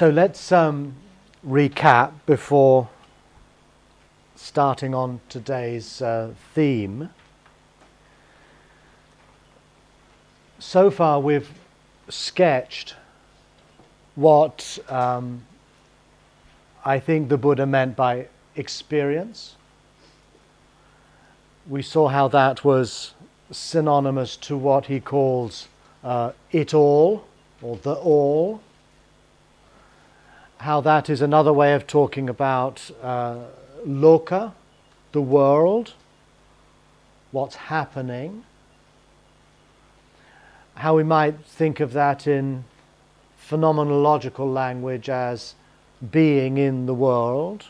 So let's um, recap before starting on today's uh, theme. So far, we've sketched what um, I think the Buddha meant by experience. We saw how that was synonymous to what he calls uh, it all or the all. How that is another way of talking about uh, loka, the world, what's happening. How we might think of that in phenomenological language as being in the world.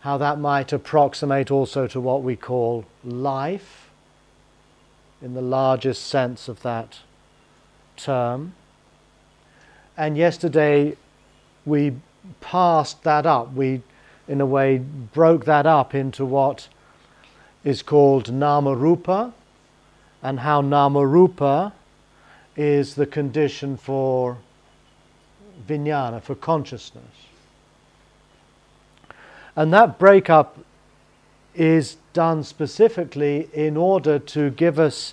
How that might approximate also to what we call life in the largest sense of that term. And yesterday we passed that up. We, in a way, broke that up into what is called nama rupa, and how nama rupa is the condition for vijnana, for consciousness. And that breakup is done specifically in order to give us,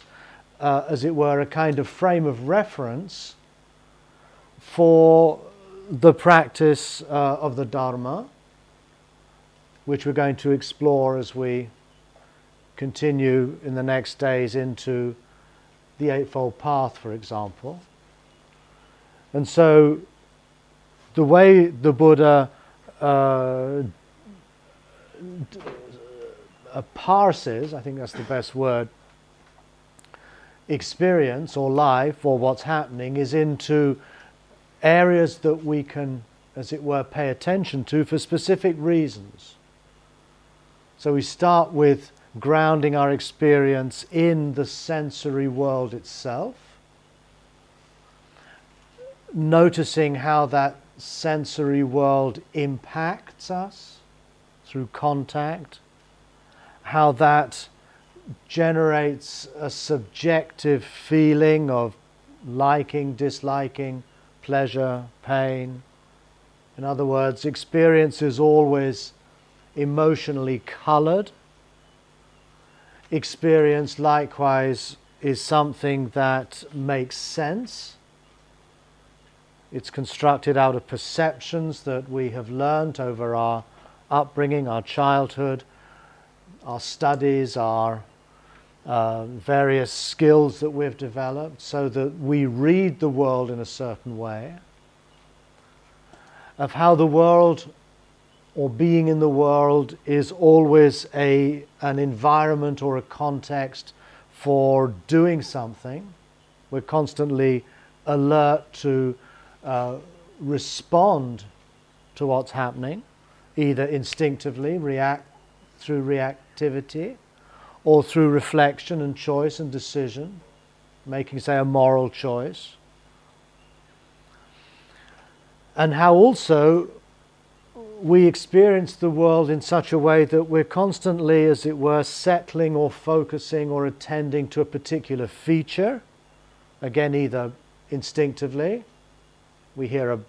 uh, as it were, a kind of frame of reference for the practice uh, of the Dharma, which we're going to explore as we continue in the next days into the Eightfold Path, for example. And so, the way the Buddha uh, uh, parses, I think that's the best word, experience or life or what's happening is into areas that we can, as it were, pay attention to for specific reasons. So we start with grounding our experience in the sensory world itself, noticing how that sensory world impacts us through contact, how that generates a subjective feeling of liking, disliking, pleasure, pain. In other words, experience is always emotionally colored. Experience, likewise, is something that makes sense. It's constructed out of perceptions that we have learnt over our upbringing, our childhood, our studies, our uh, various skills that we've developed so that we read the world in a certain way, of how the world or being in the world is always a, an environment or a context for doing something. We're constantly alert to uh, respond to what's happening, either instinctively, react through reactivity, or through reflection and choice and decision, making, say, a moral choice. And how also we experience the world in such a way that we're constantly, as it were, settling or focusing or attending to a particular feature. Again, either instinctively, we hear a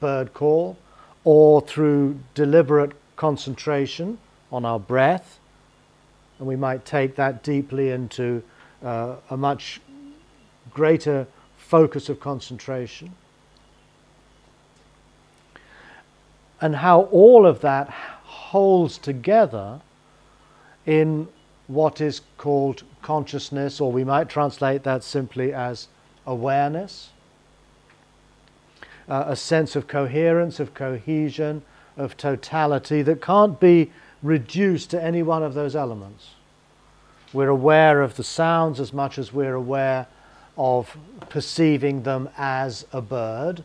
bird call, or through deliberate concentration on our breath. And we might take that deeply into uh, a much greater focus of concentration. And how all of that holds together in what is called consciousness, or we might translate that simply as awareness. Uh, a sense of coherence, of cohesion, of totality that can't be reduced to any one of those elements. We're aware of the sounds as much as we're aware of perceiving them as a bird,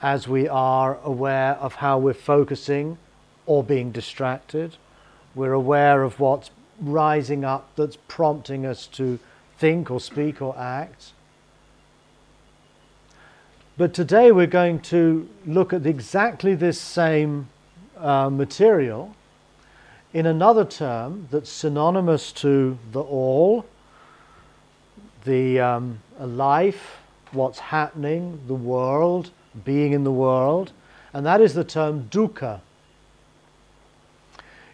as we are aware of how we're focusing or being distracted. We're aware of what's rising up that's prompting us to think or speak or act. But today we're going to look at exactly this same uh, material in another term that's synonymous to the all, the um, life what's happening, the world, being in the world, and that is the term dukkha,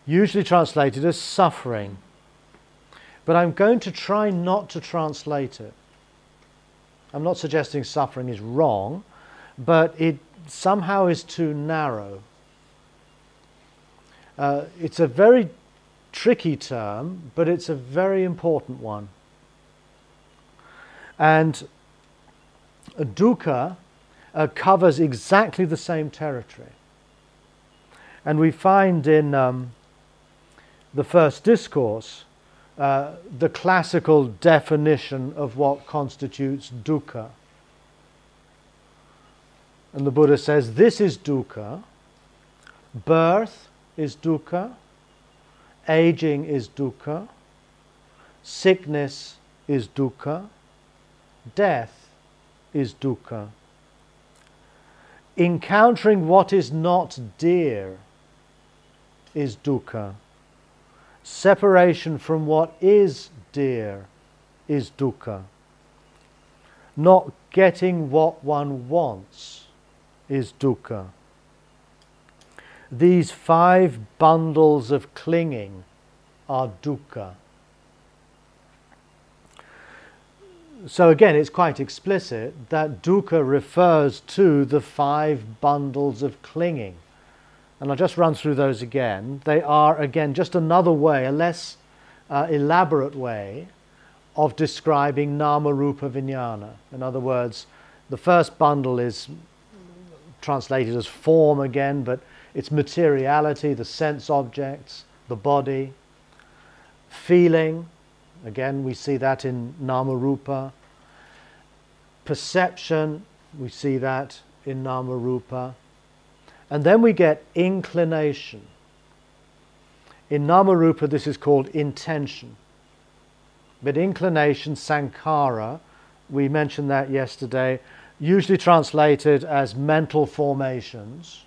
usually translated as suffering. But I'm going to try not to translate it. I'm not suggesting suffering is wrong, but it somehow is too narrow. Uh, it's a very tricky term, but it's a very important one. And dukkha uh, covers exactly the same territory. And we find in um, the first discourse uh, the classical definition of what constitutes dukkha. And the Buddha says this is dukkha, birth is dukkha, aging is dukkha, sickness is dukkha, death is dukkha. Encountering what is not dear is dukkha. Separation from what is dear is dukkha. Not getting what one wants is dukkha. These five bundles of clinging are dukkha. So again, it's quite explicit that dukkha refers to the five bundles of clinging. And I'll just run through those again. They are, again, just another way, a less uh, elaborate way of describing nama rupa vijnana. In other words, the first bundle is translated as form again, but it's materiality, the sense objects, the body. Feeling, again, we see that in nama rupa. Perception, we see that in nama rupa. And then we get inclination. In Namarupa, this is called intention. But inclination, sankhara, we mentioned that yesterday, usually translated as mental formations.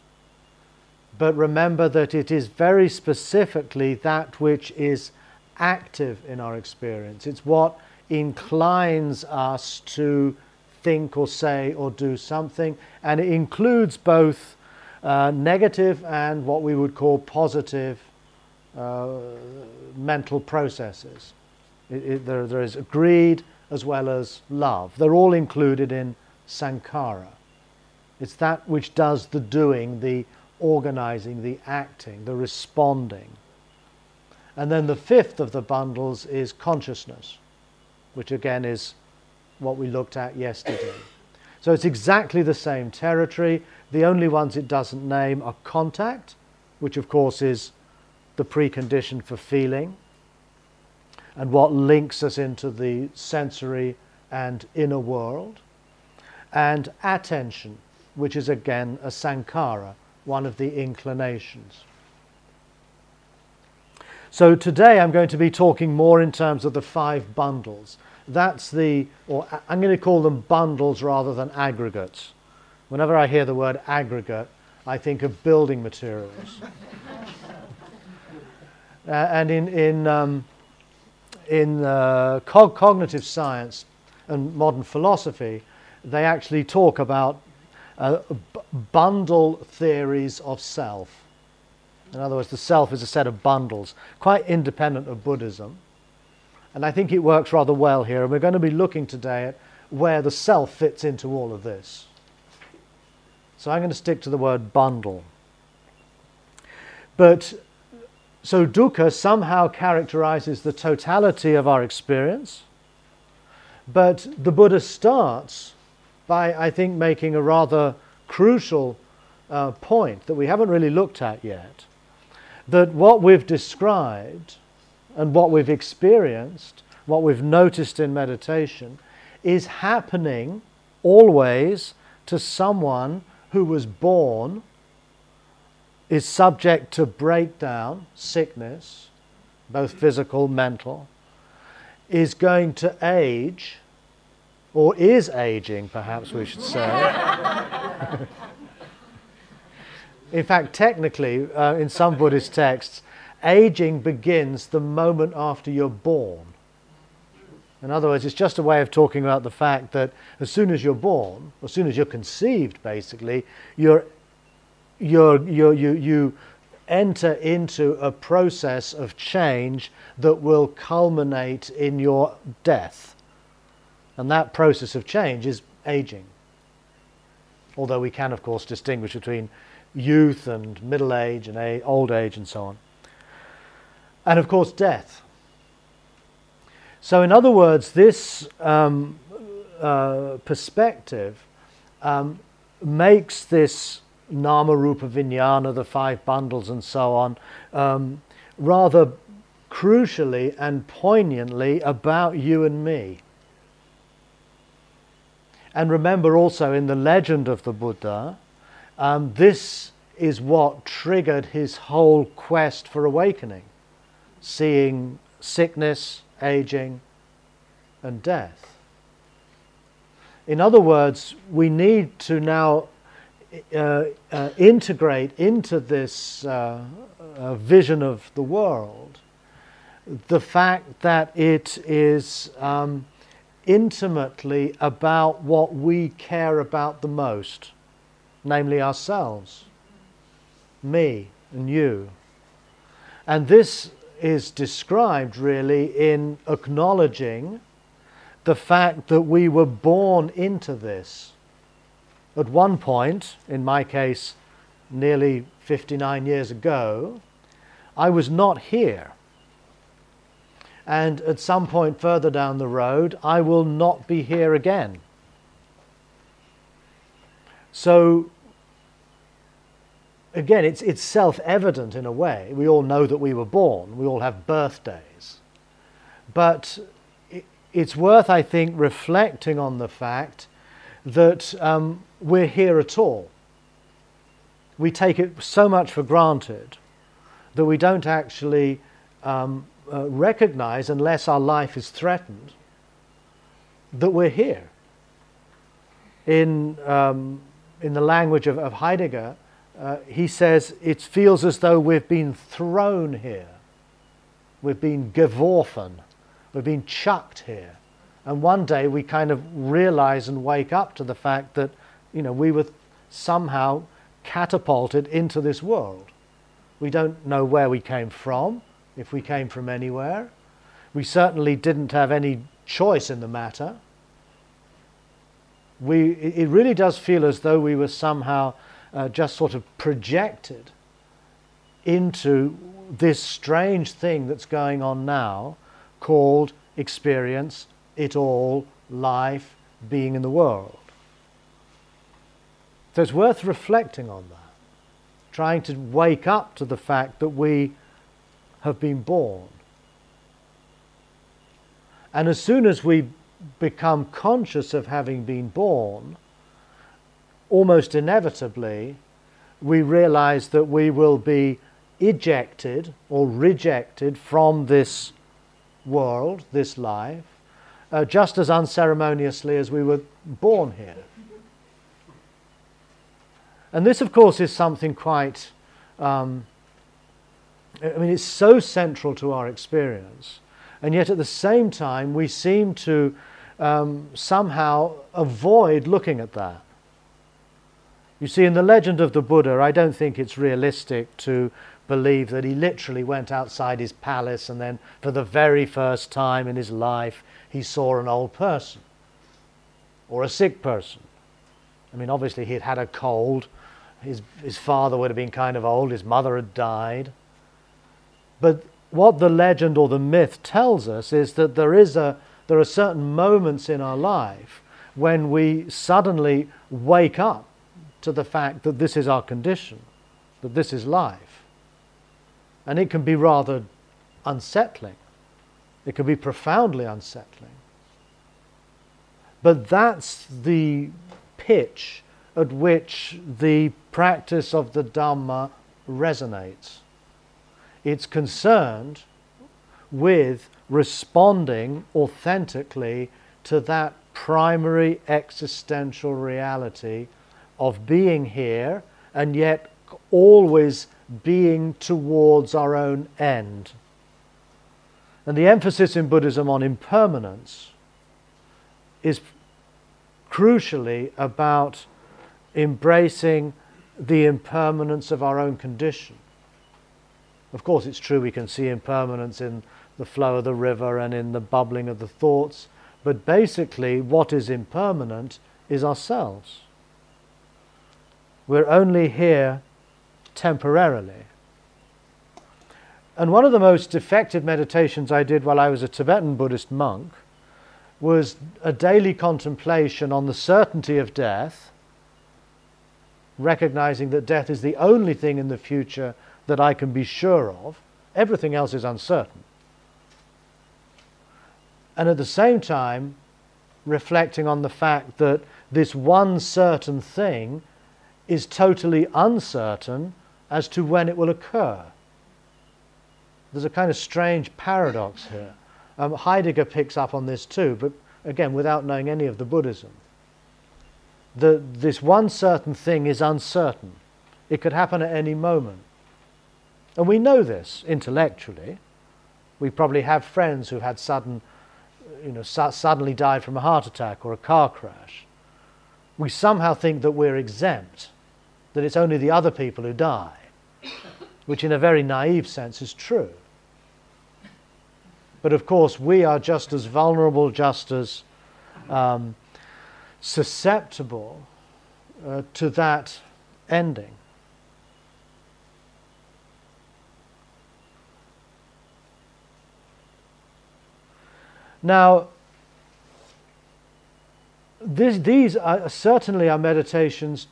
But remember that it is very specifically that which is active in our experience. It's what inclines us to think or say or do something, and it includes both uh, negative and what we would call positive uh, mental processes. It, it, there, there is greed as well as love. They're all included in sankhara. It's that which does the doing, the organizing, the acting, the responding. And then the fifth of the bundles is consciousness, which again is what we looked at yesterday. So it's exactly the same territory. The only ones it doesn't name are contact, which of course is the precondition for feeling and what links us into the sensory and inner world, and attention, which is again a sankhara, one of the inclinations. So today I'm going to be talking more in terms of the five bundles. That's the, or I'm going to call them bundles rather than aggregates. Whenever I hear the word aggregate, I think of building materials. uh, and in, in, um, in uh, co- cognitive science and modern philosophy, they actually talk about uh, b- bundle theories of self. In other words, the self is a set of bundles, quite independent of Buddhism. And I think it works rather well here. And we're going to be looking today at where the self fits into all of this. So I'm going to stick to the word bundle. But so dukkha somehow characterizes the totality of our experience. But the Buddha starts by, I think, making a rather crucial uh, point that we haven't really looked at yet. That what we've described and what we've experienced, what we've noticed in meditation, is happening always to someone who was born is subject to breakdown, sickness, both physical, mental, is going to age, or is aging, perhaps we should say. in fact, technically, uh, in some Buddhist texts, aging begins the moment after you're born. In other words, it's just a way of talking about the fact that as soon as you're born, as soon as you're conceived, basically, you're, you're, you're, you, you enter into a process of change that will culminate in your death. And that process of change is aging. Although we can, of course, distinguish between youth and middle age and old age and so on. And of course, death. So, in other words, this um, uh, perspective um, makes this Nama Rupa Vijnana, the five bundles, and so on, um, rather crucially and poignantly about you and me. And remember also in the legend of the Buddha, um, this is what triggered his whole quest for awakening seeing sickness, aging, and death. In other words, we need to now uh, uh, integrate into this uh, uh, vision of the world the fact that it is um, intimately about what we care about the most, namely ourselves, me and you. And this is described really in acknowledging the fact that we were born into this. At one point, in my case, nearly 59 years ago, I was not here. And at some point further down the road, I will not be here again. So again, it's, it's self evident in a way. We all know that we were born, we all have birthdays. But it's worth, I think, reflecting on the fact that um, we're here at all. We take it so much for granted that we don't actually um, uh, recognize, unless our life is threatened, that we're here. In, um, in the language of, of Heidegger, uh, he says it feels as though we've been thrown here. We've been geworfen. We've been chucked here. And one day we kind of realize and wake up to the fact that, you know, we were somehow catapulted into this world. We don't know where we came from, if we came from anywhere. We certainly didn't have any choice in the matter. We, it really does feel as though we were somehow uh, just sort of projected into this strange thing that's going on now called experience, it all, life, being in the world. So it's worth reflecting on that, trying to wake up to the fact that we have been born. And as soon as we become conscious of having been born, almost inevitably, we realize that we will be ejected or rejected from this world, this life, uh, just as unceremoniously as we were born here. And this, of course, is something quite, um, I mean, it's so central to our experience. And yet at the same time, we seem to um, somehow avoid looking at that. You see, in the legend of the Buddha, I don't think it's realistic to believe that he literally went outside his palace and then, for the very first time in his life, he saw an old person or a sick person. I mean, obviously, he had had a cold. His, his father would have been kind of old. His mother had died. But what the legend or the myth tells us is that there, is a, there are certain moments in our life when we suddenly wake up to the fact that this is our condition, that this is life. And it can be rather unsettling, it can be profoundly unsettling. But that's the pitch at which the practice of the Dhamma resonates. It's concerned with responding authentically to that primary existential reality of being here and yet always being towards our own end. And the emphasis in Buddhism on impermanence is crucially about embracing the impermanence of our own condition. Of course, it's true we can see impermanence in the flow of the river and in the bubbling of the thoughts, but basically, what is impermanent is ourselves. We're only here temporarily. And one of the most effective meditations I did while I was a Tibetan Buddhist monk was a daily contemplation on the certainty of death, recognizing that death is the only thing in the future that I can be sure of. Everything else is uncertain. And at the same time, reflecting on the fact that this one certain thing is totally uncertain as to when it will occur. There's a kind of strange paradox here. Um, Heidegger picks up on this too, but again, without knowing any of the Buddhism. The, this one certain thing is uncertain. It could happen at any moment. And we know this intellectually. We probably have friends who've had sudden, you know, su- suddenly died from a heart attack or a car crash. We somehow think that we're exempt, that it's only the other people who die, which in a very naive sense is true. But of course, we are just as vulnerable, just as um, susceptible uh, to that ending. Now, this, these are certainly are meditations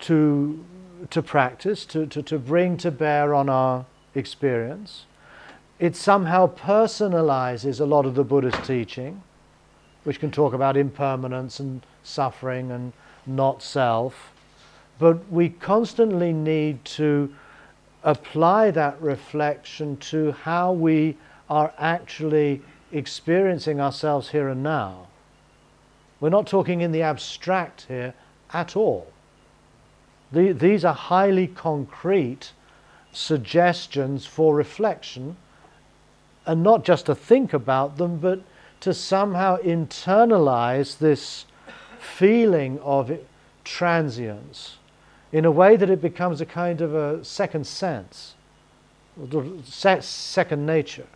to, to practice, to, to, to bring to bear on our experience. It somehow personalizes a lot of the Buddhist teaching, which can talk about impermanence and suffering and not self. But we constantly need to apply that reflection to how we are actually experiencing ourselves here and now. We're not talking in the abstract here at all. The, these are highly concrete suggestions for reflection, and not just to think about them, but to somehow internalize this feeling of transience in a way that it becomes a kind of a second sense, second nature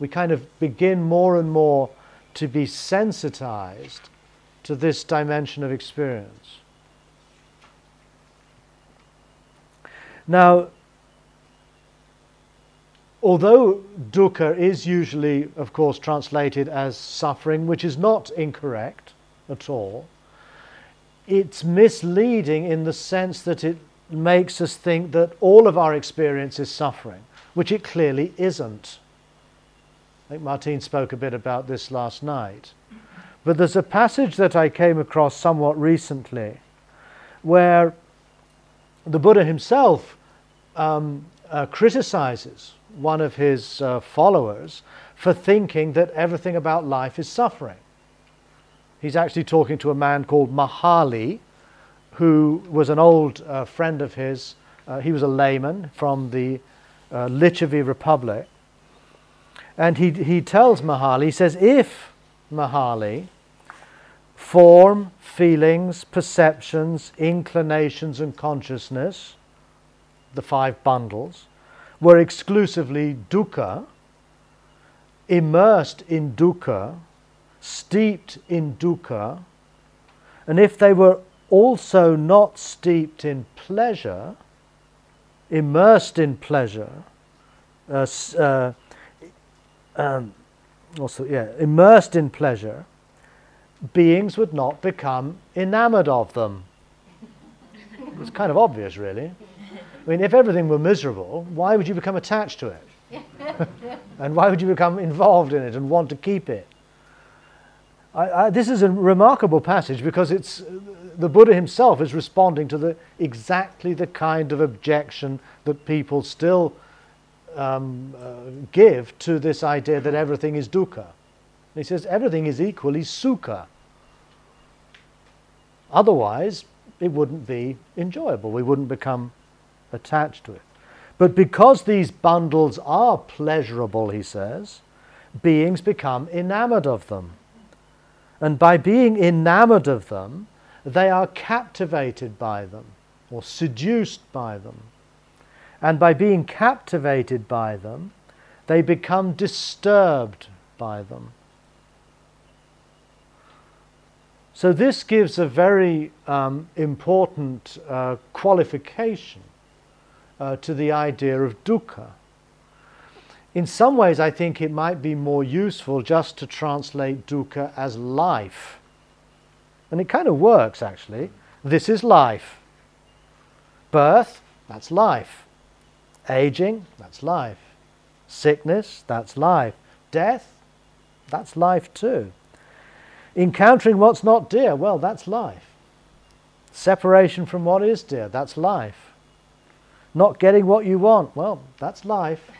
we kind of begin more and more to be sensitized to this dimension of experience. Now, although dukkha is usually, of course, translated as suffering, which is not incorrect at all, it's misleading in the sense that it makes us think that all of our experience is suffering, which it clearly isn't. I think Martine spoke a bit about this last night. But there's a passage that I came across somewhat recently where the Buddha himself um, uh, criticizes one of his uh, followers for thinking that everything about life is suffering. He's actually talking to a man called Mahali, who was an old uh, friend of his. Uh, he was a layman from the uh, Licchavi Republic. And he, he tells Mahali, he says, if Mahali, form, feelings, perceptions, inclinations, and consciousness, the five bundles, were exclusively dukkha, immersed in dukkha, steeped in dukkha, and if they were also not steeped in pleasure, immersed in pleasure, uh, uh, um, also, yeah, immersed in pleasure, beings would not become enamored of them. It's kind of obvious, really. I mean, if everything were miserable, why would you become attached to it? and why would you become involved in it and want to keep it? I, I, this is a remarkable passage because it's the Buddha himself is responding to the exactly the kind of objection that people still um, uh, give to this idea that everything is dukkha. He says everything is equally sukha. Otherwise, it wouldn't be enjoyable. We wouldn't become attached to it. But because these bundles are pleasurable, he says, beings become enamored of them. And by being enamored of them, they are captivated by them or seduced by them. And by being captivated by them, they become disturbed by them. So, this gives a very um, important uh, qualification uh, to the idea of dukkha. In some ways, I think it might be more useful just to translate dukkha as life. And it kind of works, actually. This is life. Birth, that's life. Aging, that's life. Sickness, that's life. Death, that's life too. Encountering what's not dear, well, that's life. Separation from what is dear, that's life. Not getting what you want, well, that's life.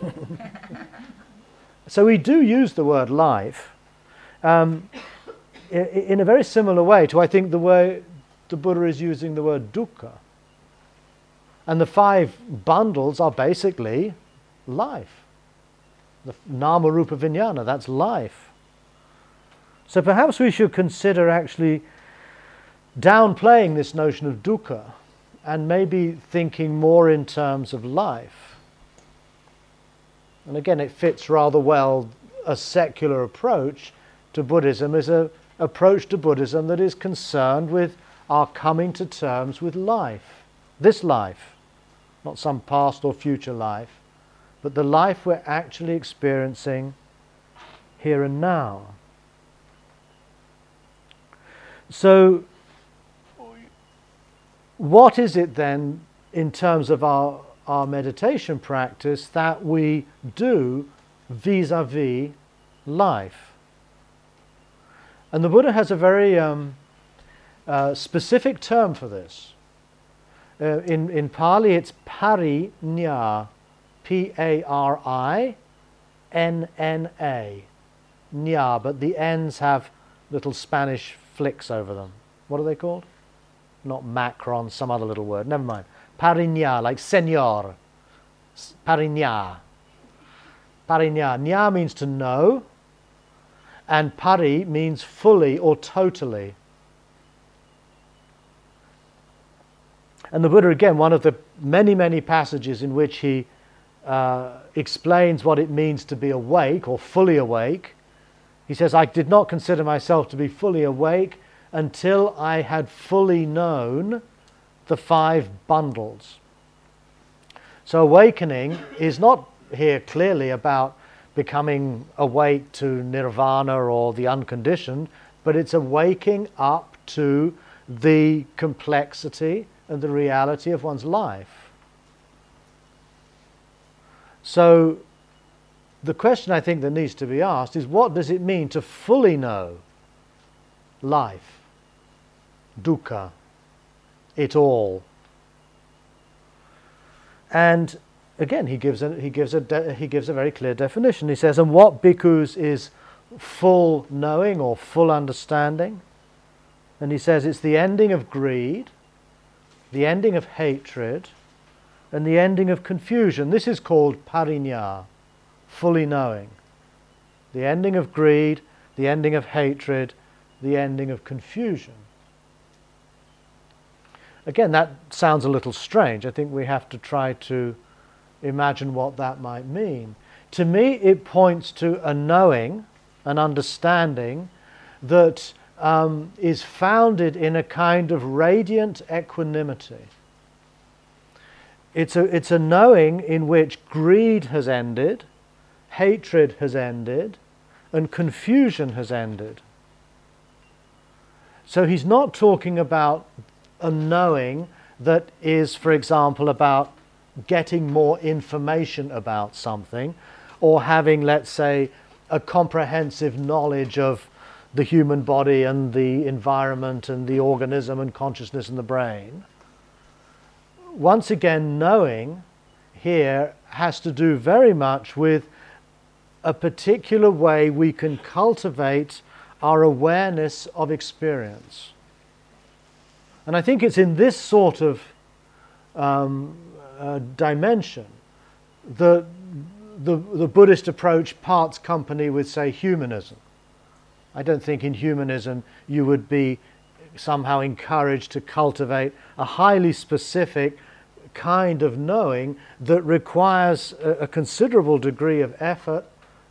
so we do use the word life um, in a very similar way to, I think, the way the Buddha is using the word dukkha. And the five bundles are basically life. The nama rupa vijnana, that's life. So perhaps we should consider actually downplaying this notion of dukkha and maybe thinking more in terms of life. And again, it fits rather well a secular approach to Buddhism is an approach to Buddhism that is concerned with our coming to terms with life, this life, not some past or future life, but the life we're actually experiencing here and now. So, what is it then in terms of our, our meditation practice that we do vis a vis life? And the Buddha has a very um, uh, specific term for this. Uh, in, in Pali, it's parinna, P A R I N N A, nya, but the N's have little Spanish flicks over them. What are they called? Not macron, some other little word. Never mind. Parinna, like senor. Parinna. Parinna. Nya means to know, and pari means fully or totally. And the Buddha, again, one of the many, many passages in which he uh, explains what it means to be awake or fully awake. He says, I did not consider myself to be fully awake until I had fully known the five bundles. So, awakening is not here clearly about becoming awake to nirvana or the unconditioned, but it's awaking up to the complexity the reality of one's life. So, the question I think that needs to be asked is what does it mean to fully know life, dukkha, it all? And again, he gives a, he gives a, de- he gives a very clear definition. He says, and what bhikkhus is full knowing or full understanding? And he says it's the ending of greed, the ending of hatred, and the ending of confusion. This is called parinna, fully knowing. The ending of greed, the ending of hatred, the ending of confusion. Again, that sounds a little strange. I think we have to try to imagine what that might mean. To me, it points to a knowing, an understanding that um, is founded in a kind of radiant equanimity. It's a, it's a knowing in which greed has ended, hatred has ended, and confusion has ended. So he's not talking about a knowing that is, for example, about getting more information about something or having, let's say, a comprehensive knowledge of the human body and the environment and the organism and consciousness and the brain. Once again, knowing here has to do very much with a particular way we can cultivate our awareness of experience. And I think it's in this sort of um, uh, dimension that the, the Buddhist approach parts company with, say, humanism. I don't think in humanism you would be somehow encouraged to cultivate a highly specific kind of knowing that requires a, a considerable degree of effort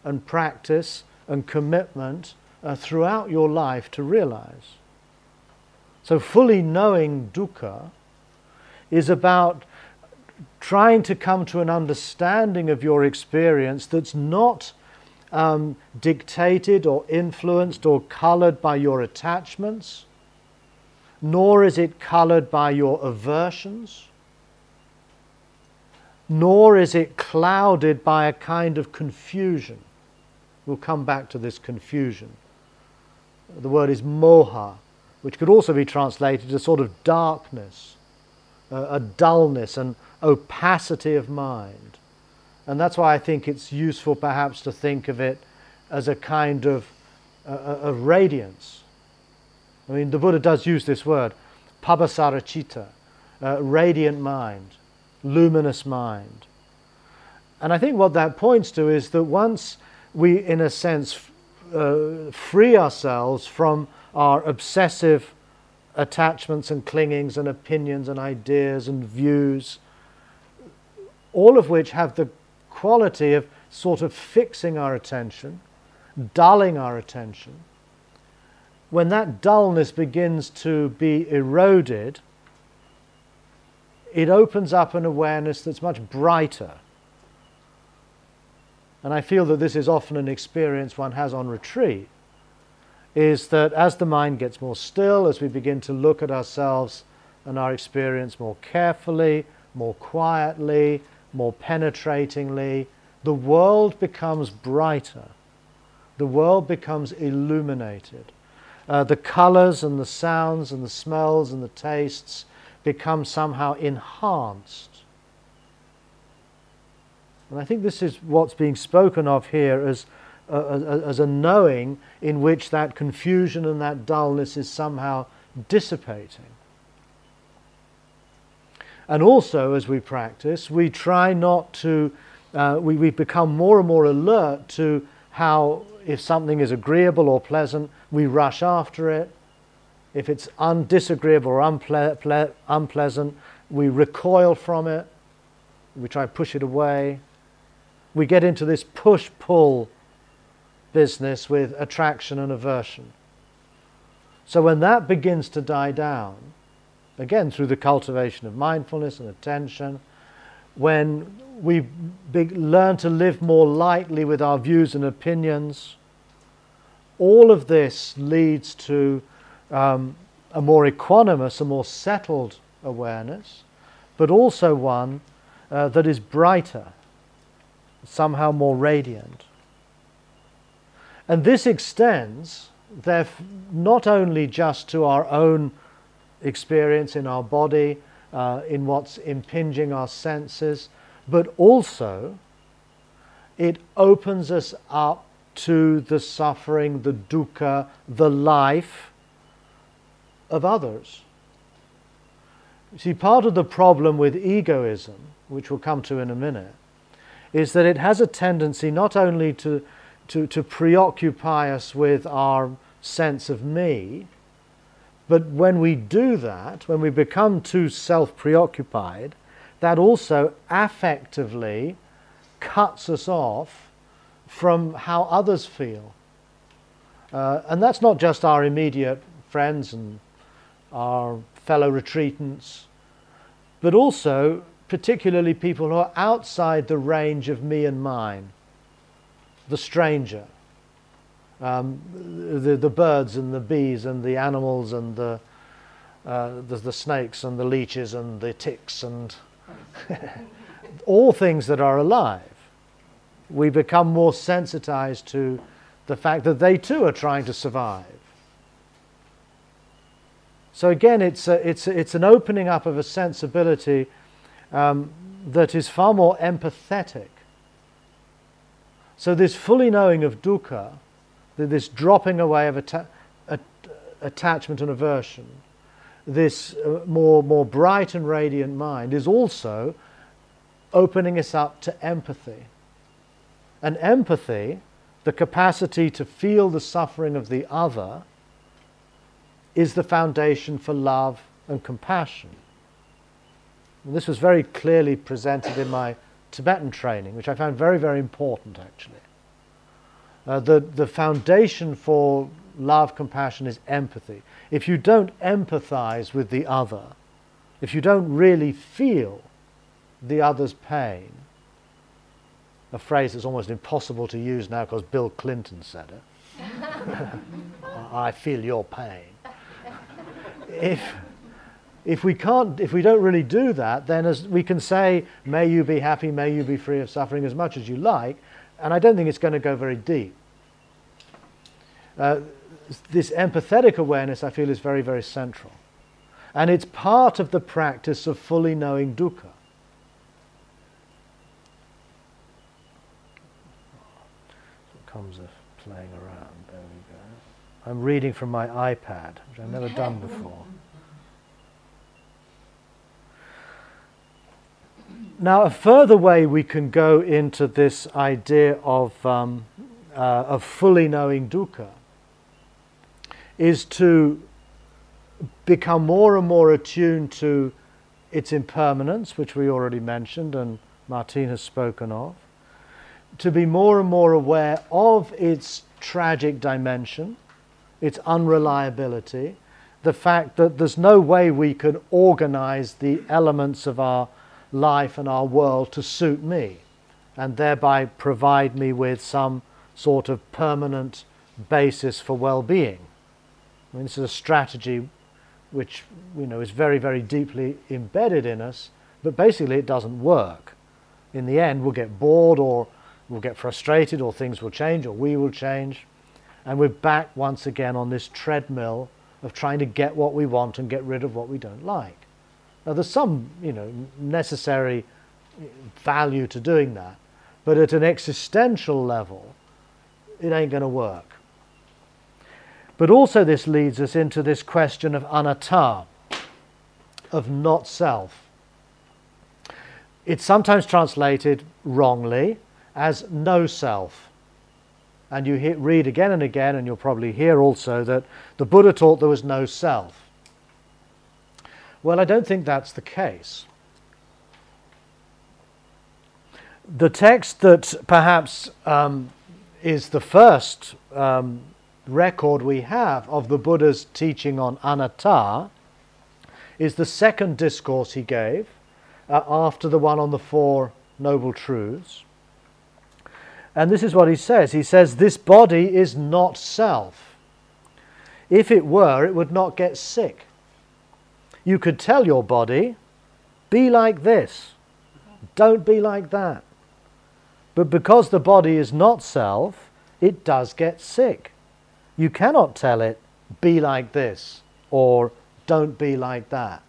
and practice and commitment uh, throughout your life to realize. So, fully knowing dukkha is about trying to come to an understanding of your experience that's not um, dictated or influenced or colored by your attachments, nor is it colored by your aversions, nor is it clouded by a kind of confusion. We'll come back to this confusion. The word is moha, which could also be translated as a sort of darkness, uh, a dullness, an opacity of mind. And that's why I think it's useful perhaps to think of it as a kind of, of radiance. I mean, the Buddha does use this word, pabhasaracita, uh, radiant mind, luminous mind. And I think what that points to is that once we, in a sense, uh, free ourselves from our obsessive attachments and clingings and opinions and ideas and views, all of which have the quality of sort of fixing our attention, dulling our attention, when that dullness begins to be eroded, it opens up an awareness that's much brighter. And I feel that this is often an experience one has on retreat, is that as the mind gets more still, as we begin to look at ourselves and our experience more carefully, more quietly, more penetratingly, the world becomes brighter. The world becomes illuminated. Uh, the colors and the sounds and the smells and the tastes become somehow enhanced. And I think this is what's being spoken of here as, uh, as a knowing in which that confusion and that dullness is somehow dissipating. And also, as we practice, we try not to, uh, we, we become more and more alert to how, if something is agreeable or pleasant, we rush after it. If it's un- disagreeable or unple- ple- unpleasant, we recoil from it. We try to push it away. We get into this push pull business with attraction and aversion. So when that begins to die down, again through the cultivation of mindfulness and attention, when we learn to live more lightly with our views and opinions, all of this leads to um, a more equanimous, a more settled awareness, but also one uh, that is brighter, somehow more radiant. And this extends, therefore, not only just to our own experience in our body, uh, in what's impinging our senses, but also it opens us up to the suffering, the dukkha, the life of others. See, part of the problem with egoism, which we'll come to in a minute, is that it has a tendency not only to, to, to preoccupy us with our sense of me, but when we do that, when we become too self preoccupied, that also affectively cuts us off from how others feel. Uh, and that's not just our immediate friends and our fellow retreatants, but also particularly people who are outside the range of me and mine, the stranger um, the, the birds and the bees and the animals and the, uh, the, the snakes and the leeches and the ticks and all things that are alive. We become more sensitized to the fact that they too are trying to survive. So again, it's, a, it's, a, it's an opening up of a sensibility um, that is far more empathetic. So this fully knowing of dukkha this dropping away of atta- attachment and aversion, this uh, more, more bright and radiant mind, is also opening us up to empathy. And empathy, the capacity to feel the suffering of the other, is the foundation for love and compassion. And this was very clearly presented in my Tibetan training, which I found very, very important actually. Uh, the, the foundation for love, compassion is empathy. If you don't empathize with the other, if you don't really feel the other's pain, a phrase that's almost impossible to use now because Bill Clinton said it. I feel your pain. If, if we can't, if we don't really do that, then as we can say, may you be happy, may you be free of suffering as much as you like, and I don't think it's going to go very deep. Uh, this empathetic awareness, I feel, is very, very central. And it's part of the practice of fully knowing dukkha. It comes of playing around. There we go. I'm reading from my iPad, which I've never done before. Now, a further way we can go into this idea of, um, uh, of fully knowing dukkha is to become more and more attuned to its impermanence, which we already mentioned and Martine has spoken of, to be more and more aware of its tragic dimension, its unreliability, the fact that there's no way we can organize the elements of our life and our world to suit me and thereby provide me with some sort of permanent basis for well being. I mean, this is a strategy which you know is very, very deeply embedded in us, but basically it doesn't work. In the end, we'll get bored or we'll get frustrated or things will change or we will change. And we're back once again on this treadmill of trying to get what we want and get rid of what we don't like. Now, there's some, you know, necessary value to doing that, but at an existential level, it ain't going to work. But also, this leads us into this question of anatta, of not self. It's sometimes translated wrongly as no self. And you hear, read again and again, and you'll probably hear also that the Buddha taught there was no self. Well, I don't think that's the case. The text that perhaps um, is the first um, record we have of the Buddha's teaching on anatta is the second discourse he gave uh, after the one on the Four Noble Truths. And this is what he says He says, This body is not self. If it were, it would not get sick. You could tell your body, be like this, don't be like that. But because the body is not self, it does get sick. You cannot tell it, be like this, or don't be like that.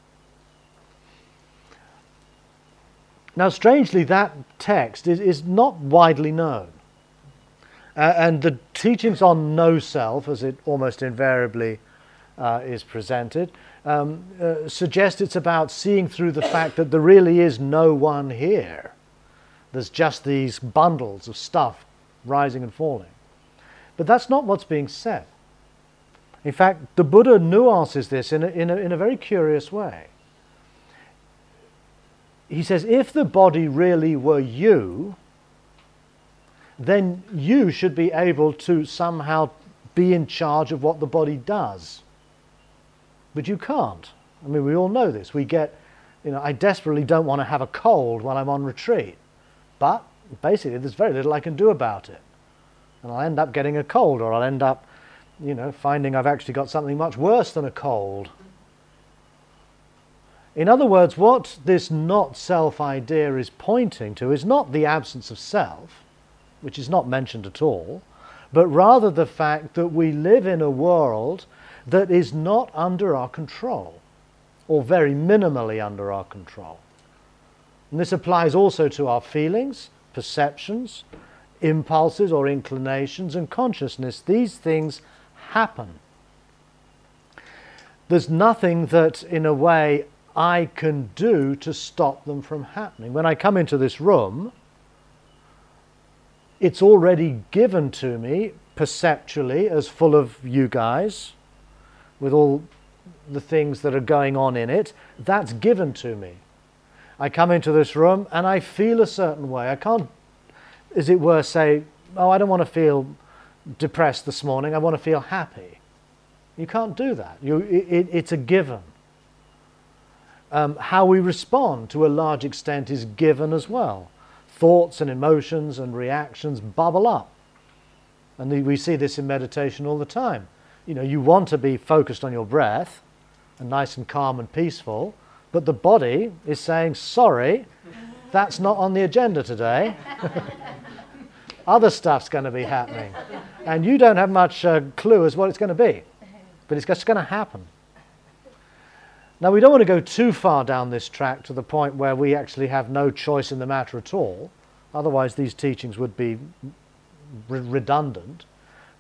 Now, strangely, that text is, is not widely known. Uh, and the teachings on no self, as it almost invariably uh, is presented, um, uh, suggest it's about seeing through the fact that there really is no one here. There's just these bundles of stuff rising and falling. But that's not what's being said. In fact, the Buddha nuances this in a, in a, in a very curious way. He says, if the body really were you, then you should be able to somehow be in charge of what the body does. But you can't. I mean, we all know this. We get, you know, I desperately don't want to have a cold while I'm on retreat. But basically, there's very little I can do about it and I'll end up getting a cold, or I'll end up, you know, finding I've actually got something much worse than a cold. In other words, what this not self idea is pointing to is not the absence of self, which is not mentioned at all, but rather the fact that we live in a world that is not under our control, or very minimally under our control. And this applies also to our feelings, perceptions, impulses or inclinations and consciousness. These things happen. There's nothing that, in a way, I can do to stop them from happening. When I come into this room, it's already given to me perceptually as full of you guys, with all the things that are going on in it. That's given to me. I come into this room and I feel a certain way. I can't, as it were, say, oh, I don't want to feel depressed this morning, I want to feel happy. You can't do that. You, it, it's a given. Um, how we respond to a large extent is given as well. Thoughts and emotions and reactions bubble up. And we see this in meditation all the time. You know, you want to be focused on your breath and nice and calm and peaceful, but the body is saying, sorry, that's not on the agenda today. Other stuff's going to be happening. And you don't have much uh, clue as what it's going to be. But it's just going to happen. Now, we don't want to go too far down this track to the point where we actually have no choice in the matter at all. Otherwise, these teachings would be re- redundant.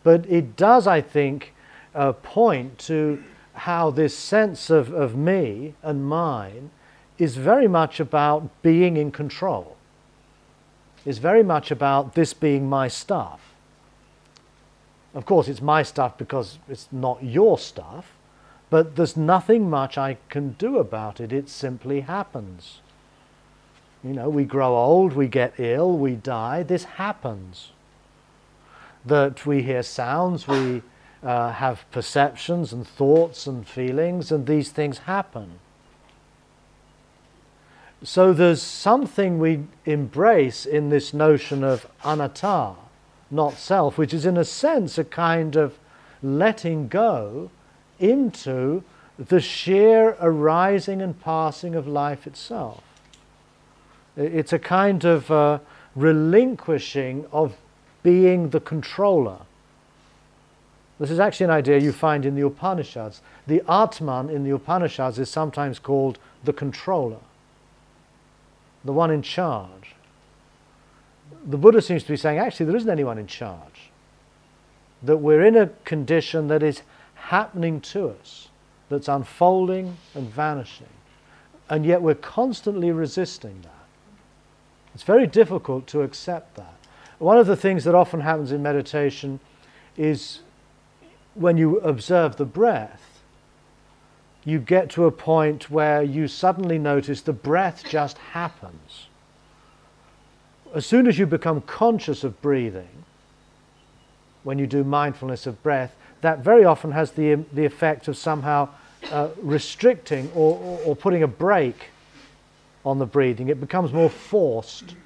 But it does, I think, uh, point to how this sense of, of me and mine is very much about being in control, is very much about this being my stuff. Of course, it's my stuff because it's not your stuff, but there's nothing much I can do about it. It simply happens. You know, we grow old, we get ill, we die. This happens. That we hear sounds, we uh, have perceptions and thoughts and feelings, and these things happen. So there's something we embrace in this notion of anatta, not self, which is in a sense a kind of letting go into the sheer arising and passing of life itself. It's a kind of uh, relinquishing of being the controller this is actually an idea you find in the Upanishads. The Atman in the Upanishads is sometimes called the controller, the one in charge. The Buddha seems to be saying actually there isn't anyone in charge. That we're in a condition that is happening to us, that's unfolding and vanishing, and yet we're constantly resisting that. It's very difficult to accept that. One of the things that often happens in meditation is when you observe the breath, you get to a point where you suddenly notice the breath just happens. As soon as you become conscious of breathing, when you do mindfulness of breath, that very often has the, the effect of somehow uh, restricting or, or, or, putting a brake on the breathing. It becomes more forced.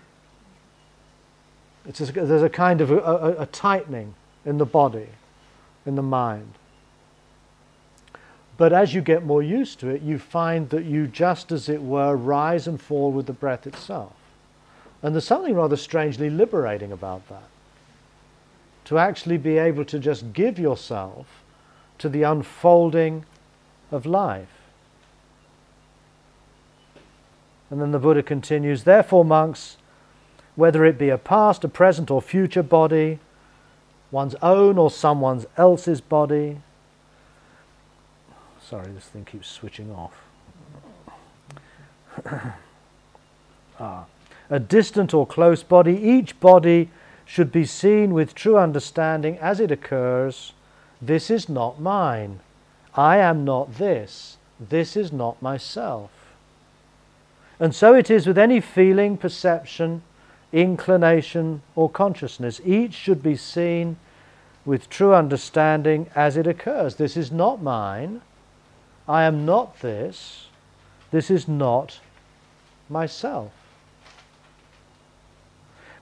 A, there's a kind of a, a, a tightening in the body in the mind. But as you get more used to it, you find that you just, as it were, rise and fall with the breath itself. And there's something rather strangely liberating about that. To actually be able to just give yourself to the unfolding of life. And then the Buddha continues Therefore, monks, whether it be a past, a present, or future body, one's own or someone else's body. Sorry, this thing keeps switching off. ah. A distant or close body, each body should be seen with true understanding as it occurs. This is not mine. I am not this. This is not myself. And so it is with any feeling, perception, inclination, or consciousness. Each should be seen with true understanding as it occurs. This is not mine. I am not this. This is not myself.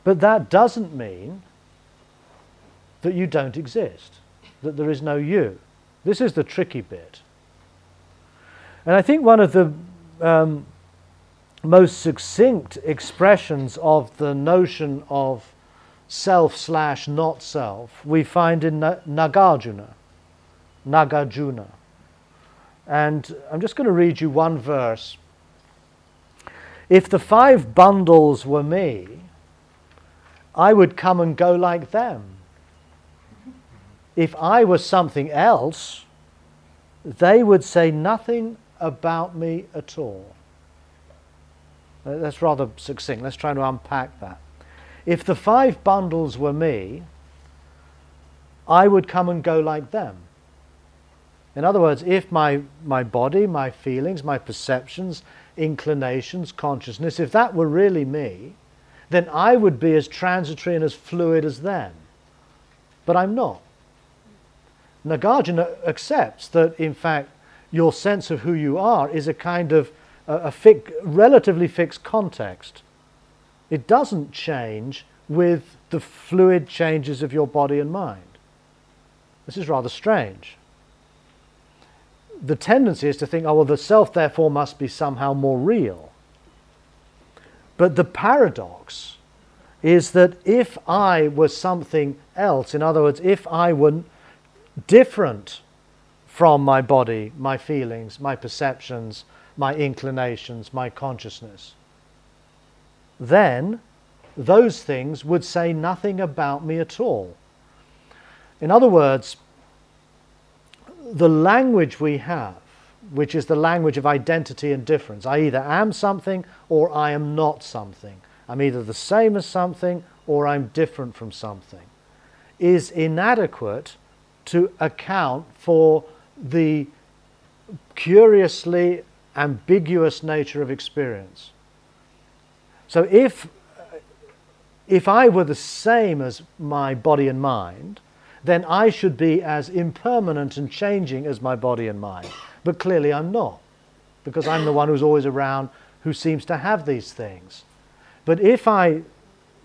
But that doesn't mean that you don't exist, that there is no you. This is the tricky bit. And I think one of the um, most succinct expressions of the notion of self slash not self we find in Nagarjuna. Nagarjuna. And I'm just going to read you one verse. If the five bundles were me, I would come and go like them. If I was something else, they would say nothing about me at all. That's rather succinct. Let's try to unpack that. if the five bundles were me, I would come and go like them. In other words, if my, my body, my feelings, my perceptions, inclinations, consciousness, if that were really me, then I would be as transitory and as fluid as them. But I'm not. Nagarjuna accepts that, in fact, your sense of who you are is a kind of a, relatively fixed context. It doesn't change with the fluid changes of your body and mind. This is rather strange. The tendency is to think, oh, well, the self therefore must be somehow more real. But the paradox is that if I was something else, in other words, if I were different from my body, my feelings, my perceptions, my inclinations, my consciousness, then those things would say nothing about me at all. In other words, the language we have, which is the language of identity and difference, I either am something or I am not something. I'm either the same as something or I'm different from something, is inadequate to account for the curiously ambiguous nature of experience. So if, if I were the same as my body and mind, then I should be as impermanent and changing as my body and mind. But clearly I'm not, because I'm the one who's always around who seems to have these things. But if I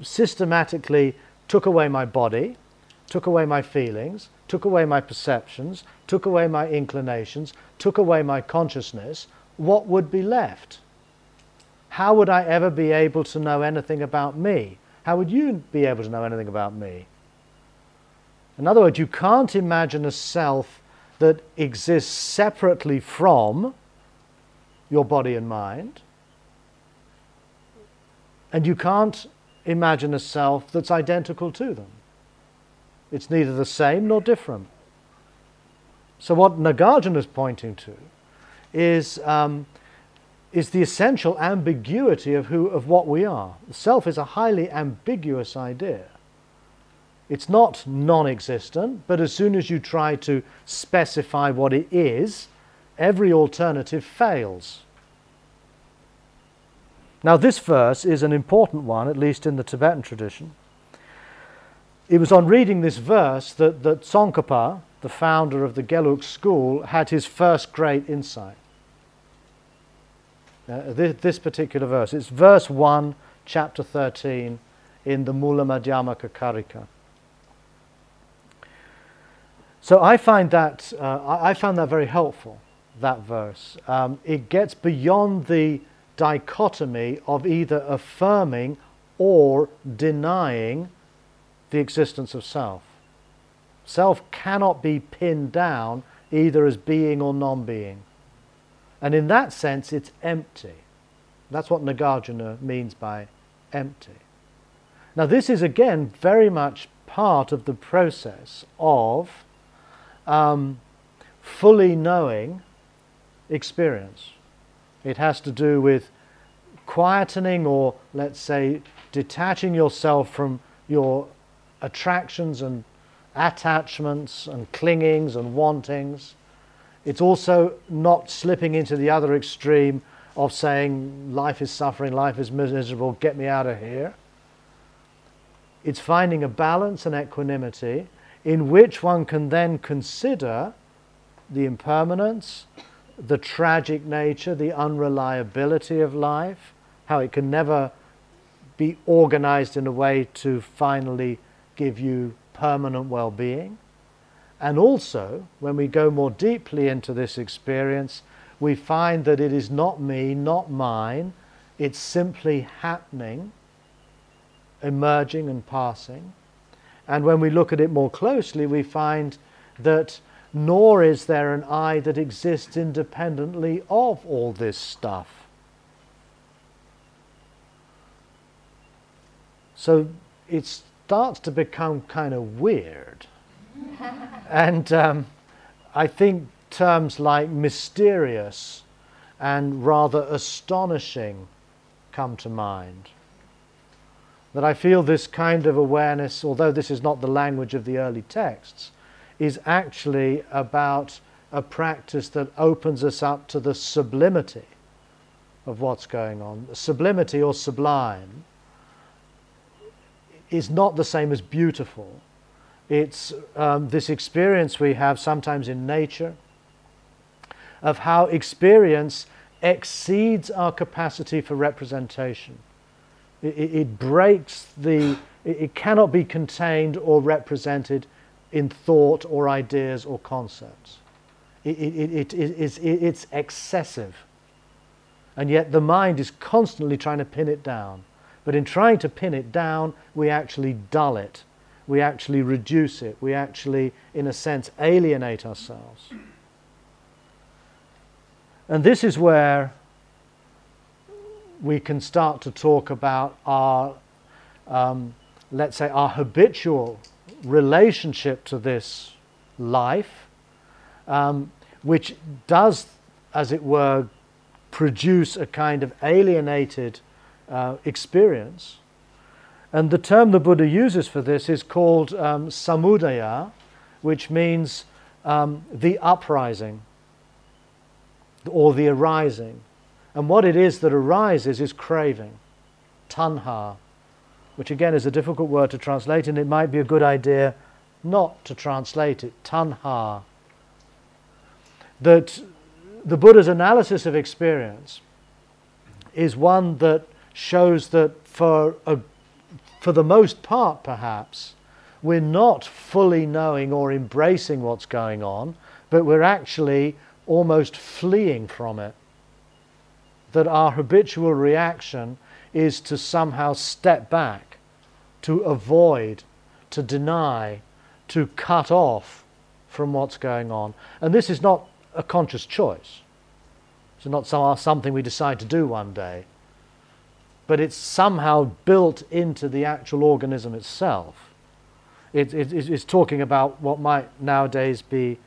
systematically took away my body, took away my feelings, took away my perceptions, took away my inclinations, took away my consciousness, what would be left? How would I ever be able to know anything about me? How would you be able to know anything about me? In other words, you can't imagine a self that exists separately from your body and mind. And you can't imagine a self that's identical to them. It's neither the same nor different. So, what Nagarjuna is pointing to is, um, is the essential ambiguity of, who, of what we are. The self is a highly ambiguous idea. It's not non existent, but as soon as you try to specify what it is, every alternative fails. Now, this verse is an important one, at least in the Tibetan tradition. It was on reading this verse that, that Tsongkhapa, the founder of the Gelug school, had his first great insight. Uh, this, this, particular verse, it's verse 1, chapter 13, in the Mula Madhyamaka Karika. So I find that uh, I found that very helpful. That verse, um, it gets beyond the dichotomy of either affirming or denying the existence of self. Self cannot be pinned down either as being or non being. And in that sense, it's empty. That's what Nagarjuna means by empty. Now, this is again very much part of the process of um, fully knowing experience. It has to do with quietening or, let's say, detaching yourself from your attractions and attachments and clingings and wantings. It's also not slipping into the other extreme of saying, life is suffering, life is miserable, get me out of here. It's finding a balance and equanimity in which one can then consider the impermanence, the tragic nature, the unreliability of life, how it can never be organized in a way to finally give you permanent well being. And also, when we go more deeply into this experience, we find that it is not me, not mine, it's simply happening, emerging and passing. And when we look at it more closely, we find that nor is there an I that exists independently of all this stuff. So it starts to become kind of weird. And um, I think terms like mysterious and rather astonishing come to mind. that I feel this kind of awareness, although this is not the language of the early texts, is actually about a practice that opens us up to the sublimity of what's going on. Sublimity or sublime is not the same as beautiful. It's um, this experience we have sometimes in nature of how experience exceeds our capacity for representation. It, it, breaks the, it, cannot be contained or represented in thought or ideas or concepts. It, it, it, it, it's, it's excessive. And yet the mind is constantly trying to pin it down. But in trying to pin it down, we actually dull it. We actually reduce it. We actually, in a sense, alienate ourselves. And this is where we can start to talk about our, um, let's say, our habitual relationship to this life, um, which does, as it were, produce a kind of alienated uh, experience. And the term the Buddha uses for this is called um, samudaya, which means um, the uprising or the arising. And what it is that arises is craving, tanha, which again is a difficult word to translate, and it might be a good idea not to translate it, tanha. That the Buddha's analysis of experience is one that shows that for, a, for the most part, perhaps, we're not fully knowing or embracing what's going on, but we're actually almost fleeing from it. That our habitual reaction is to somehow step back, to avoid, to deny, to cut off from what's going on. And this is not a conscious choice. It's not something we decide to do one day. But it's somehow built into the actual organism itself. It, it, it's talking about what might nowadays be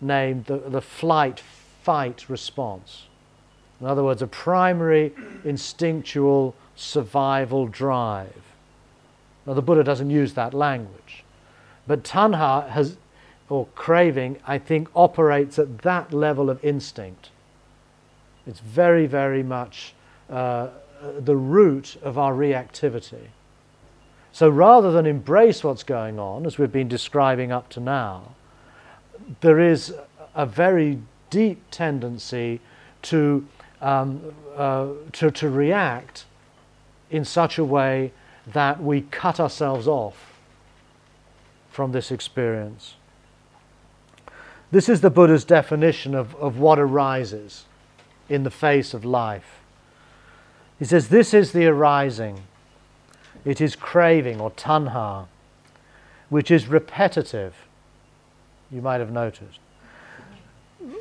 named the, the flight fight response. In other words, a primary instinctual survival drive. Now, the Buddha doesn't use that language. But tanha has, or craving, I think, operates at that level of instinct. It's very, very much uh, the root of our reactivity. So rather than embrace what's going on, as we've been describing up to now, there is a very deep tendency to, um, uh, to, to react in such a way that we cut ourselves off from this experience. This is the Buddha's definition of, of what arises in the face of life. He says, This is the arising. It is craving or tanha, which is repetitive. You might have noticed.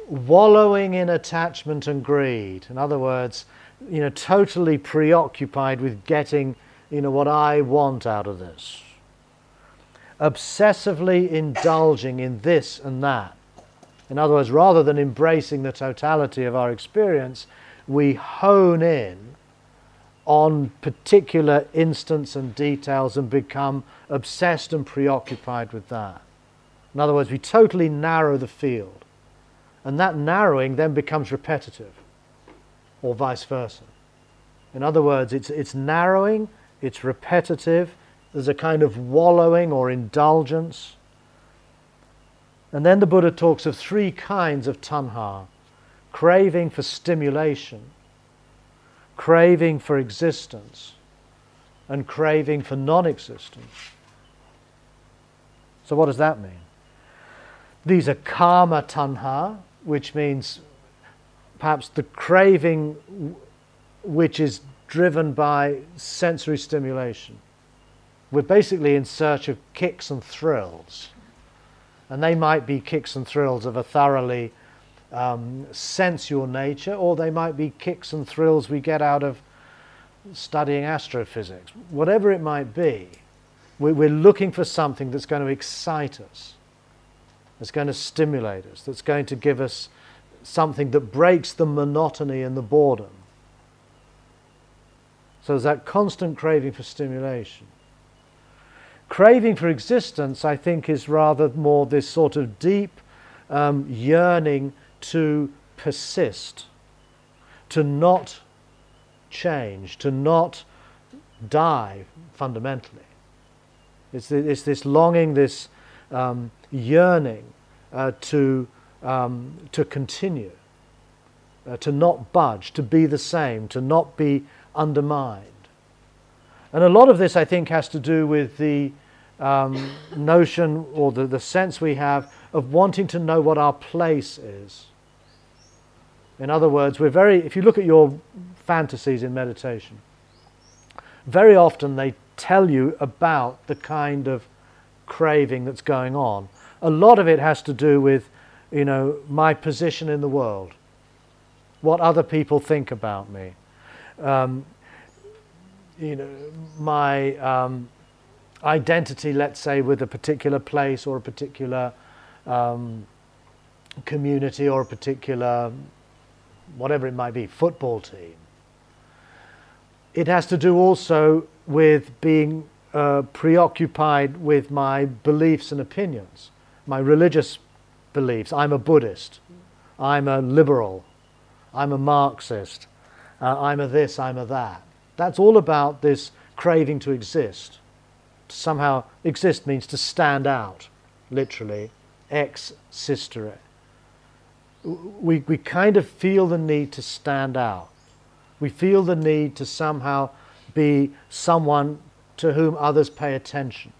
Wallowing in attachment and greed. In other words, you know, totally preoccupied with getting, you know, what I want out of this. Obsessively indulging in this and that. In other words, rather than embracing the totality of our experience, we hone in on particular instance and details and become obsessed and preoccupied with that. In other words, we totally narrow the field. And that narrowing then becomes repetitive, or vice versa. In other words, it's, it's narrowing, it's repetitive, there's a kind of wallowing or indulgence. And then the Buddha talks of three kinds of tanha craving for stimulation, craving for existence, and craving for non existence. So, what does that mean? These are kama tanha, which means perhaps the craving which is driven by sensory stimulation. We're basically in search of kicks and thrills. And they might be kicks and thrills of a thoroughly um, sensual nature, or they might be kicks and thrills we get out of studying astrophysics. Whatever it might be, we're looking for something that's going to excite us, that's going to stimulate us, that's going to give us something that breaks the monotony and the boredom. So there's that constant craving for stimulation. Craving for existence, I think, is rather more this sort of deep um, yearning to persist, to not change, to not die fundamentally. It's, it's this longing, this um, yearning uh, to, um, to continue, uh, to not budge, to be the same, to not be undermined. And a lot of this, I think, has to do with the um, notion or the, the sense we have of wanting to know what our place is. In other words, we're very, if you look at your fantasies in meditation, very often they tell you about the kind of craving that's going on. A lot of it has to do with, you know, my position in the world, what other people think about me, um, you know, my um, identity, let's say, with a particular place or a particular um, community or a particular, whatever it might be, football team. It has to do also with being uh, preoccupied with my beliefs and opinions, my religious beliefs. I'm a Buddhist. I'm a liberal. I'm a Marxist. Uh, I'm a this, I'm a that. That's all about this craving to exist. To somehow exist means to stand out, literally, ex sistere. We, we kind of feel the need to stand out. We feel the need to somehow be someone to whom others pay attention.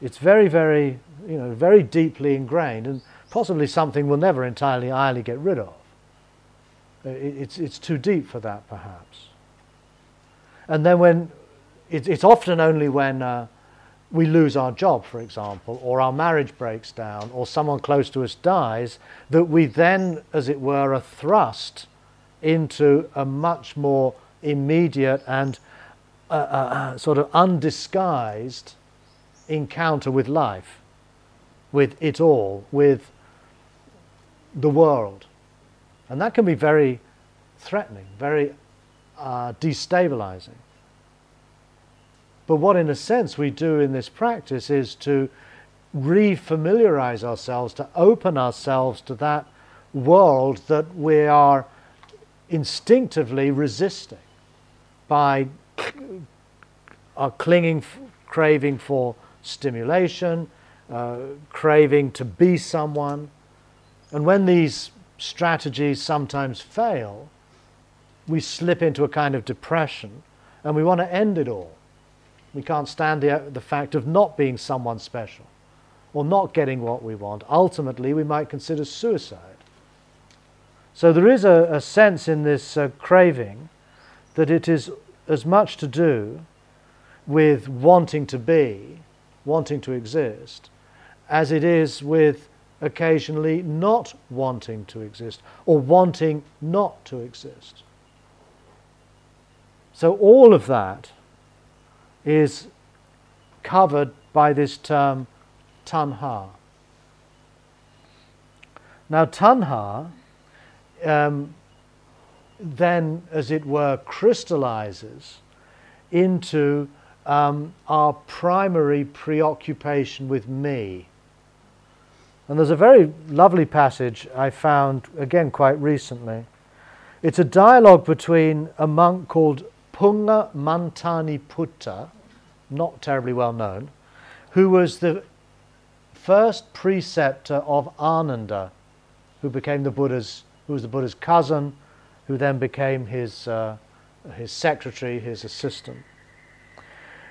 It's very, very, you know, very deeply ingrained and possibly something we'll never entirely, entirely get rid of. Uh, it's, it's too deep for that, perhaps. And then when it, it's often only when uh, we lose our job, for example, or our marriage breaks down, or someone close to us dies, that we then, as it were, are thrust into a much more immediate and uh, uh, uh sort of undisguised encounter with life, with it all, with the world. And that can be very threatening, very uh, destabilizing. But what, in a sense, we do in this practice is to refamiliarize ourselves, to open ourselves to that world that we are instinctively resisting by our clinging, craving for stimulation, uh, craving to be someone. And when these strategies sometimes fail, we slip into a kind of depression and we want to end it all. We can't stand the, the fact of not being someone special or not getting what we want. Ultimately, we might consider suicide. So there is a, a sense in this uh, craving that it is as much to do with wanting to be, wanting to exist, as it is with occasionally not wanting to exist or wanting not to exist. So, all of that is covered by this term tanha. Now, tanha um, then, as it were, crystallizes into um, our primary preoccupation with me. And there's a very lovely passage I found, again, quite recently. It's a dialogue between a monk called Punga Mantani Putta, not terribly well known, who was the first preceptor of Ananda, who became the Buddha's, who was the Buddha's cousin, who then became his, uh, his secretary, his assistant.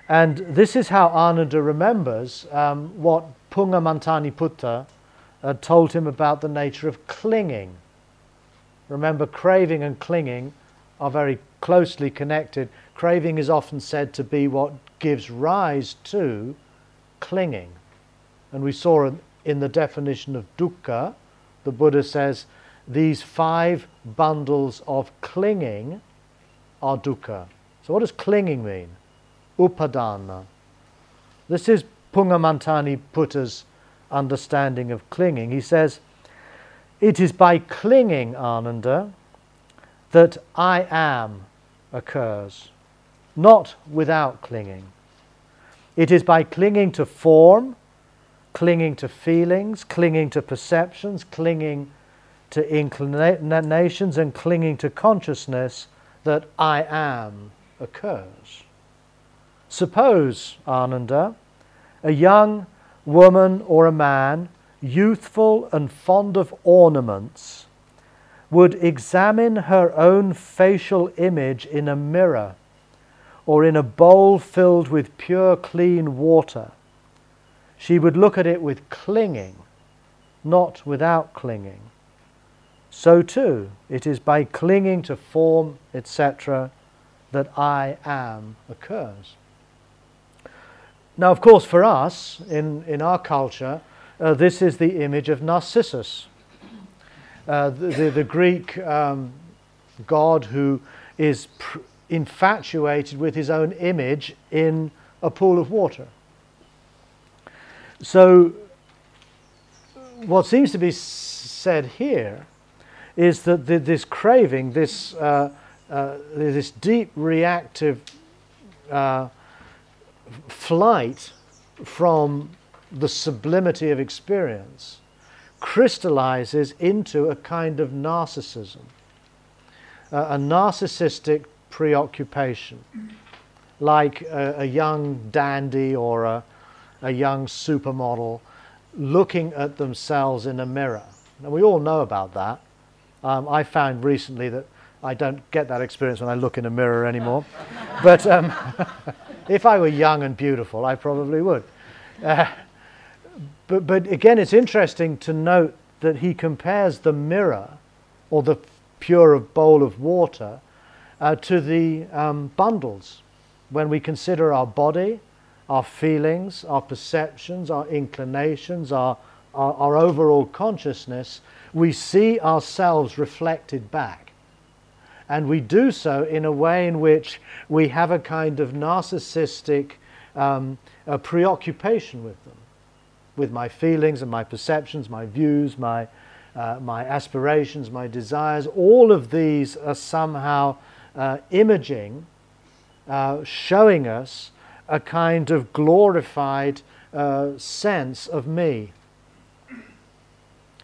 And this is how Ananda remembers um, what Punna Mantaniputta told him about the nature of clinging. Remember, craving and clinging are very closely connected. Craving is often said to be what gives rise to clinging. And we saw in the definition of dukkha, the Buddha says these five bundles of clinging are dukkha. So, what does clinging mean? Upadana. This is Punna Mantaniputta's understanding of clinging. He says, It is by clinging, Ananda, that I am occurs, not without clinging. It is by clinging to form, clinging to feelings, clinging to perceptions, clinging to inclinations, and clinging to consciousness that I am occurs. Suppose, Ananda, a young woman or a man, youthful and fond of ornaments, would examine her own facial image in a mirror or in a bowl filled with pure, clean water, she would look at it with clinging, not without clinging. So too, it is by clinging to form, etc., that I am occurs. Now, of course, for us, in, in our culture, uh, this is the image of Narcissus, uh, the, the, Greek um, god who is pr- infatuated with his own image in a pool of water. So, what seems to be said here is that the, this craving, this, uh, uh, this deep reactive uh, flight from the sublimity of experience, crystallizes into a kind of narcissism, uh, a narcissistic preoccupation, like a, a young dandy or a, a young supermodel looking at themselves in a mirror. And we all know about that. Um, I found recently that I don't get that experience when I look in a mirror anymore. but um, if I were young and beautiful, I probably would. Uh, but, but again, it's interesting to note that he compares the mirror or the pure bowl of water uh, to the um, bundles. When we consider our body, our feelings, our perceptions, our inclinations, our, our, our overall consciousness, we see ourselves reflected back. And we do so in a way in which we have a kind of narcissistic um, a preoccupation with them, with my feelings and my perceptions, my views, my, uh, my aspirations, my desires. All of these are somehow uh, imaging, uh, showing us a kind of glorified uh, sense of me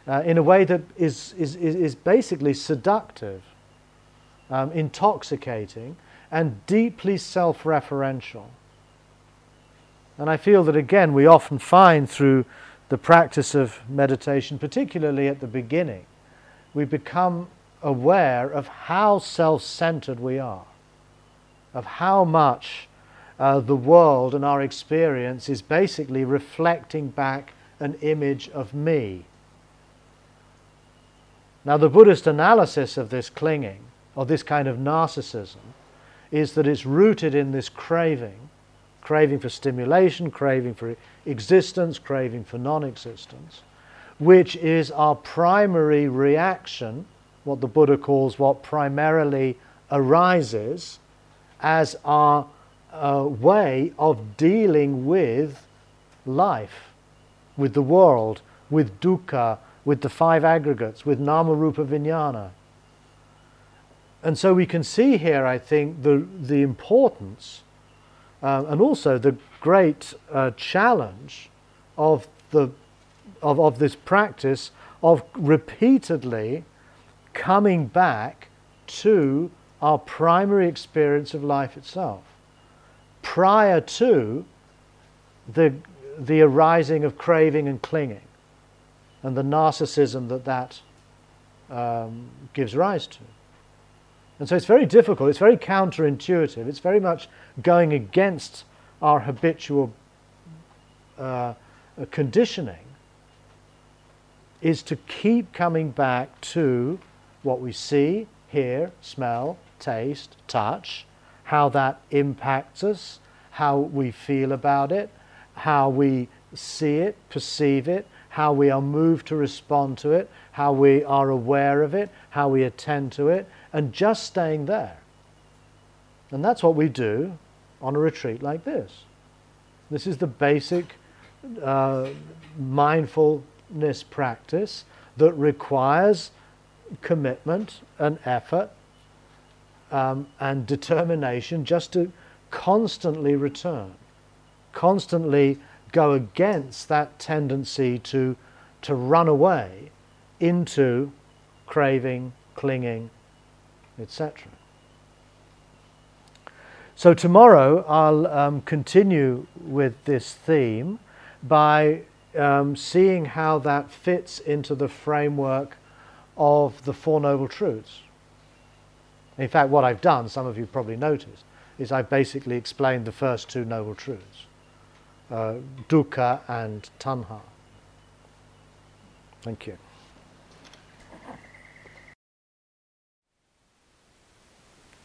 uh, in a way that is, is, is basically seductive, um, intoxicating, and deeply self referential. And I feel that again we often find through the practice of meditation, particularly at the beginning, we become aware of how self centered we are, of how much uh, the world and our experience is basically reflecting back an image of me. Now, the Buddhist analysis of this clinging, or this kind of narcissism, is that it's rooted in this craving craving for stimulation, craving for existence, craving for non existence, which is our primary reaction, what the Buddha calls what primarily arises as our uh, way of dealing with life, with the world, with dukkha, with the five aggregates, with nama rupa vijnana. And so we can see here, I think, the, the importance uh, and also the great uh, challenge of, the, of, of this practice of repeatedly coming back to our primary experience of life itself prior to the, the arising of craving and clinging and the narcissism that that um, gives rise to. And so it's very difficult, it's very counterintuitive, it's very much going against our habitual uh, conditioning, is to keep coming back to what we see, hear, smell, taste, touch, how that impacts us, how we feel about it, how we see it, perceive it, how we are moved to respond to it, how we are aware of it, how we attend to it, and just staying there. And that's what we do on a retreat like this. This is the basic uh, mindfulness practice that requires commitment and effort um, and determination just to constantly return, constantly go against that tendency to, to run away into craving, clinging, etc. So, tomorrow I'll um, continue with this theme by um, seeing how that fits into the framework of the Four Noble Truths. In fact, what I've done, some of you probably noticed, is I've basically explained the first two Noble Truths uh, dukkha and tanha. Thank you.